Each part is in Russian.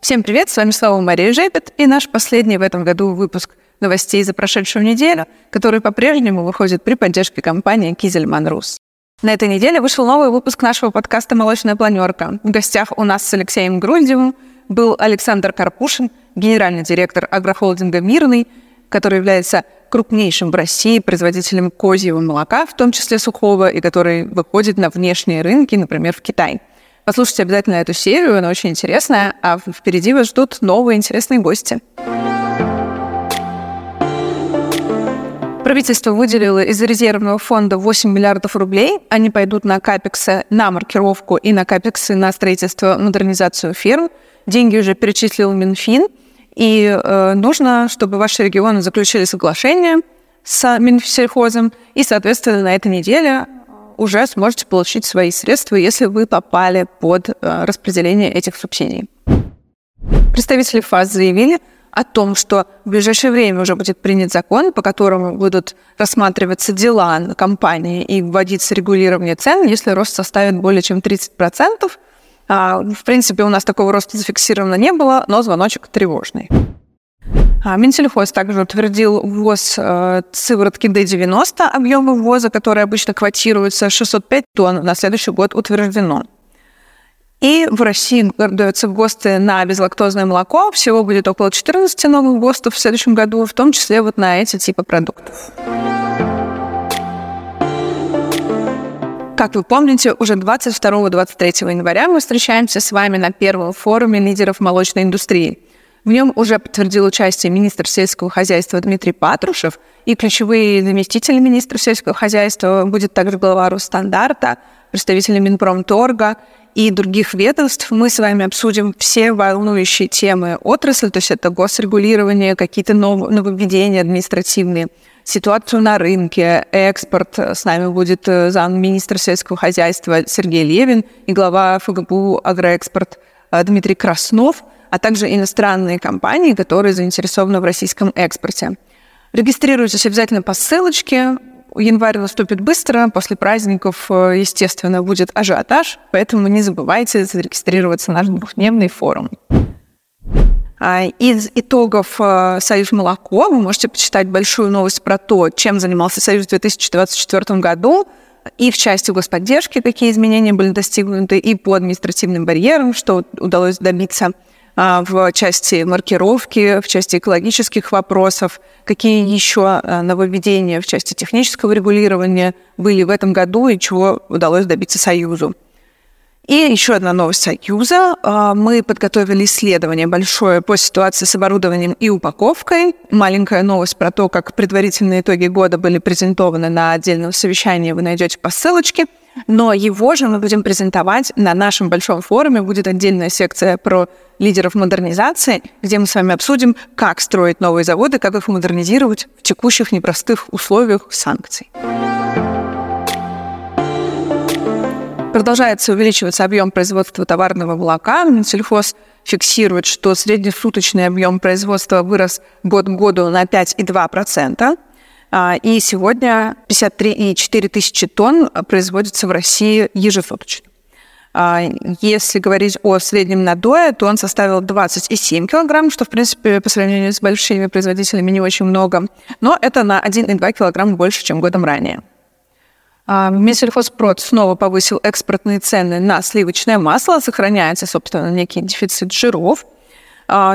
Всем привет, с вами снова Мария Жепет и наш последний в этом году выпуск новостей за прошедшую неделю, который по-прежнему выходит при поддержке компании Кизельман Рус. На этой неделе вышел новый выпуск нашего подкаста «Молочная планерка». В гостях у нас с Алексеем Груздевым был Александр Карпушин, генеральный директор агрохолдинга «Мирный», который является крупнейшим в России производителем козьего молока, в том числе сухого, и который выходит на внешние рынки, например, в Китай. Послушайте обязательно эту серию, она очень интересная, а впереди вас ждут новые интересные гости. Правительство выделило из резервного фонда 8 миллиардов рублей. Они пойдут на капексы на маркировку и на капексы на строительство, модернизацию ферм. Деньги уже перечислил Минфин. И э, нужно, чтобы ваши регионы заключили соглашение с Минсельхозом. И, соответственно, на этой неделе уже сможете получить свои средства, если вы попали под э, распределение этих субсидий. Представители ФАС заявили о том, что в ближайшее время уже будет принят закон, по которому будут рассматриваться дела компании и вводиться регулирование цен, если рост составит более чем 30%. А, в принципе, у нас такого роста зафиксировано не было, но звоночек тревожный. А Минсельхоз также утвердил ввоз э, сыворотки D90, объема ввоза, который обычно квотируется 605 тонн, на следующий год утверждено. И в России даются ГОСТы на безлактозное молоко. Всего будет около 14 новых ГОСТов в следующем году, в том числе вот на эти типы продуктов. Как вы помните, уже 22-23 января мы встречаемся с вами на первом форуме лидеров молочной индустрии – в нем уже подтвердил участие министр сельского хозяйства Дмитрий Патрушев и ключевые заместители министра сельского хозяйства будет также глава Росстандарта, представители Минпромторга и других ведомств. Мы с вами обсудим все волнующие темы отрасли, то есть это госрегулирование, какие-то нововведения административные, ситуацию на рынке, экспорт. С нами будет э, замминистра сельского хозяйства Сергей Левин и глава ФГБУ «Агроэкспорт» э, Дмитрий Краснов – а также иностранные компании, которые заинтересованы в российском экспорте. Регистрируйтесь обязательно по ссылочке. Январь наступит быстро, после праздников, э, естественно, будет ажиотаж, поэтому не забывайте зарегистрироваться на наш двухдневный форум. А, из итогов э, «Союз молоко» вы можете почитать большую новость про то, чем занимался Союз в 2024 году, и в части господдержки, какие изменения были достигнуты, и по административным барьерам, что удалось добиться – в части маркировки, в части экологических вопросов, какие еще а, нововведения в части технического регулирования были в этом году и чего удалось добиться Союзу. И еще одна новость Союза. А, мы подготовили исследование большое по ситуации с оборудованием и упаковкой. Маленькая новость про то, как предварительные итоги года были презентованы на отдельном совещании, вы найдете по ссылочке – но его же мы будем презентовать на нашем большом форуме. Будет отдельная секция про лидеров модернизации, где мы с вами обсудим, как строить новые заводы, как их модернизировать в текущих непростых условиях санкций. Продолжается увеличиваться объем производства товарного молока. Минсельхоз фиксирует, что среднесуточный объем производства вырос год к году на 5,2%. А, и сегодня 53,4 тысячи тонн производится в России ежесуточно. А, если говорить о среднем надое, то он составил 27 килограмм, что, в принципе, по сравнению с большими производителями не очень много. Но это на 1,2 килограмм больше, чем годом ранее. А, Минсельхозпрод снова повысил экспортные цены на сливочное масло. Сохраняется, собственно, некий дефицит жиров –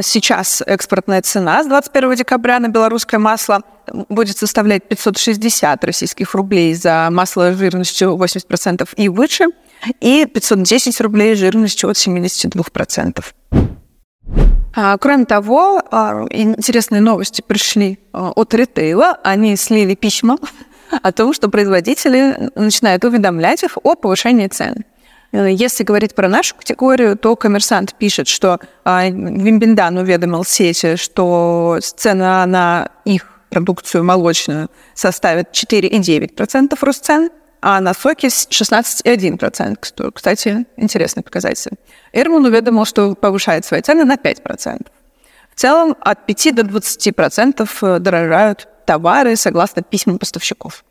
сейчас экспортная цена с 21 декабря на белорусское масло будет составлять 560 российских рублей за масло жирностью 80% и выше, и 510 рублей жирностью от 72%. А, кроме того, а, интересные новости пришли от ритейла. Они слили письма о том, что производители начинают уведомлять их о повышении цен. Э, если говорить про нашу категорию, то коммерсант пишет, что а, Вимбендан уведомил сети, что цена на их продукцию молочную составит 4,9% рост цен, а на соки 16,1%. Кстати, интересный показатель. Эрман уведомил, что повышает свои цены на 5%. В целом от 5 до 20% дорожают товары согласно письмам поставщиков.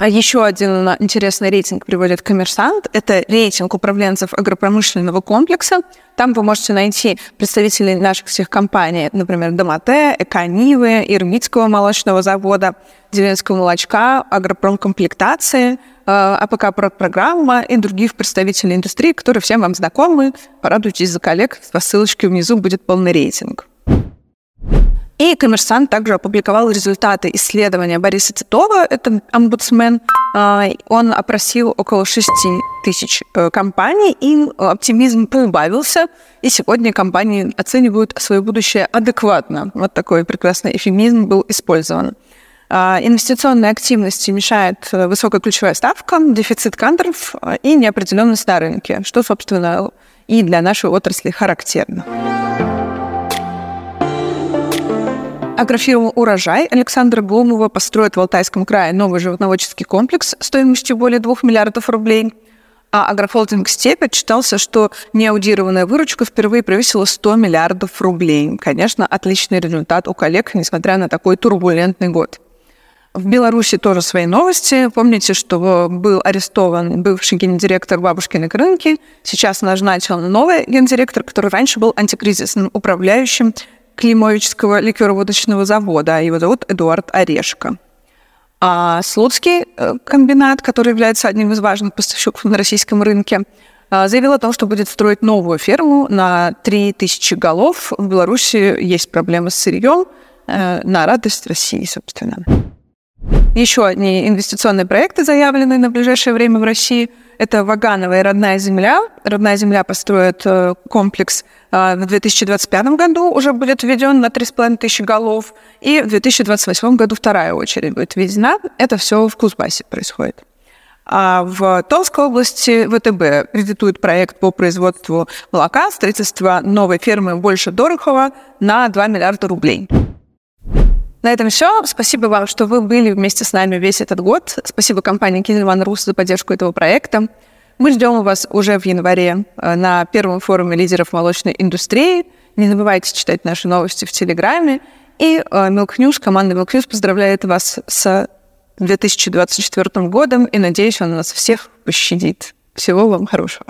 А еще один интересный рейтинг приводит коммерсант. Это рейтинг управленцев агропромышленного комплекса. Там вы можете найти представителей наших всех компаний, например, Дамате, Эконивы, Ирбитского молочного завода, Деревенского молочка, агропромкомплектации, э, АПК программа и других представителей индустрии, которые всем вам знакомы. Порадуйтесь за коллег. По ссылочке внизу будет полный рейтинг. И коммерсант также опубликовал результаты исследования Бориса Титова, это омбудсмен. А, он опросил около 6 тысяч э, компаний, и оптимизм прибавился, и сегодня компании оценивают свое будущее адекватно. Вот такой прекрасный эфемизм был использован. А, инвестиционной активности мешает э, высокая ключевая ставка, дефицит кадров э, и неопределенность на рынке, что, собственно, и для нашей отрасли характерно. Агрофирма «Урожай» Александра Блумова построит в Алтайском крае новый животноводческий комплекс стоимостью более 2 миллиардов рублей. А агрохолдинг «Степь» отчитался, что неаудированная выручка впервые превысила 100 миллиардов рублей. Конечно, отличный результат у коллег, несмотря на такой турбулентный год. В Беларуси тоже свои новости. Помните, что был арестован бывший гендиректор бабушкиной рынки. Сейчас назначен новый гендиректор, который раньше был антикризисным управляющим Климовического ликероводочного завода. Его зовут Эдуард Орешко. А Слуцкий э, комбинат, который является одним из важных поставщиков на российском рынке, э, заявил о том, что будет строить новую ферму на 3000 голов. В Беларуси есть проблемы с сырьем э, на радость России, собственно. Еще одни инвестиционные проекты заявлены на ближайшее время в России. Это Вагановая родная земля. Родная земля построит комплекс а, в 2025 году уже будет введен на 3,5 тысячи голов, и в 2028 году вторая очередь будет введена. Это все в Кузбассе происходит. А в Томской области ВТБ кредитует проект по производству молока, строительство новой фермы больше Дорохова на 2 миллиарда рублей. На этом все. Спасибо вам, что вы были вместе с нами весь этот год. Спасибо компании Кинельман Рус за поддержку этого проекта. Мы ждем вас уже в январе э, на первом форуме лидеров молочной индустрии. Не забывайте читать наши новости в Телеграме. И э, Milk News, команда Milk News поздравляет вас с 2024 годом и надеюсь, он нас всех пощадит. Всего вам хорошего.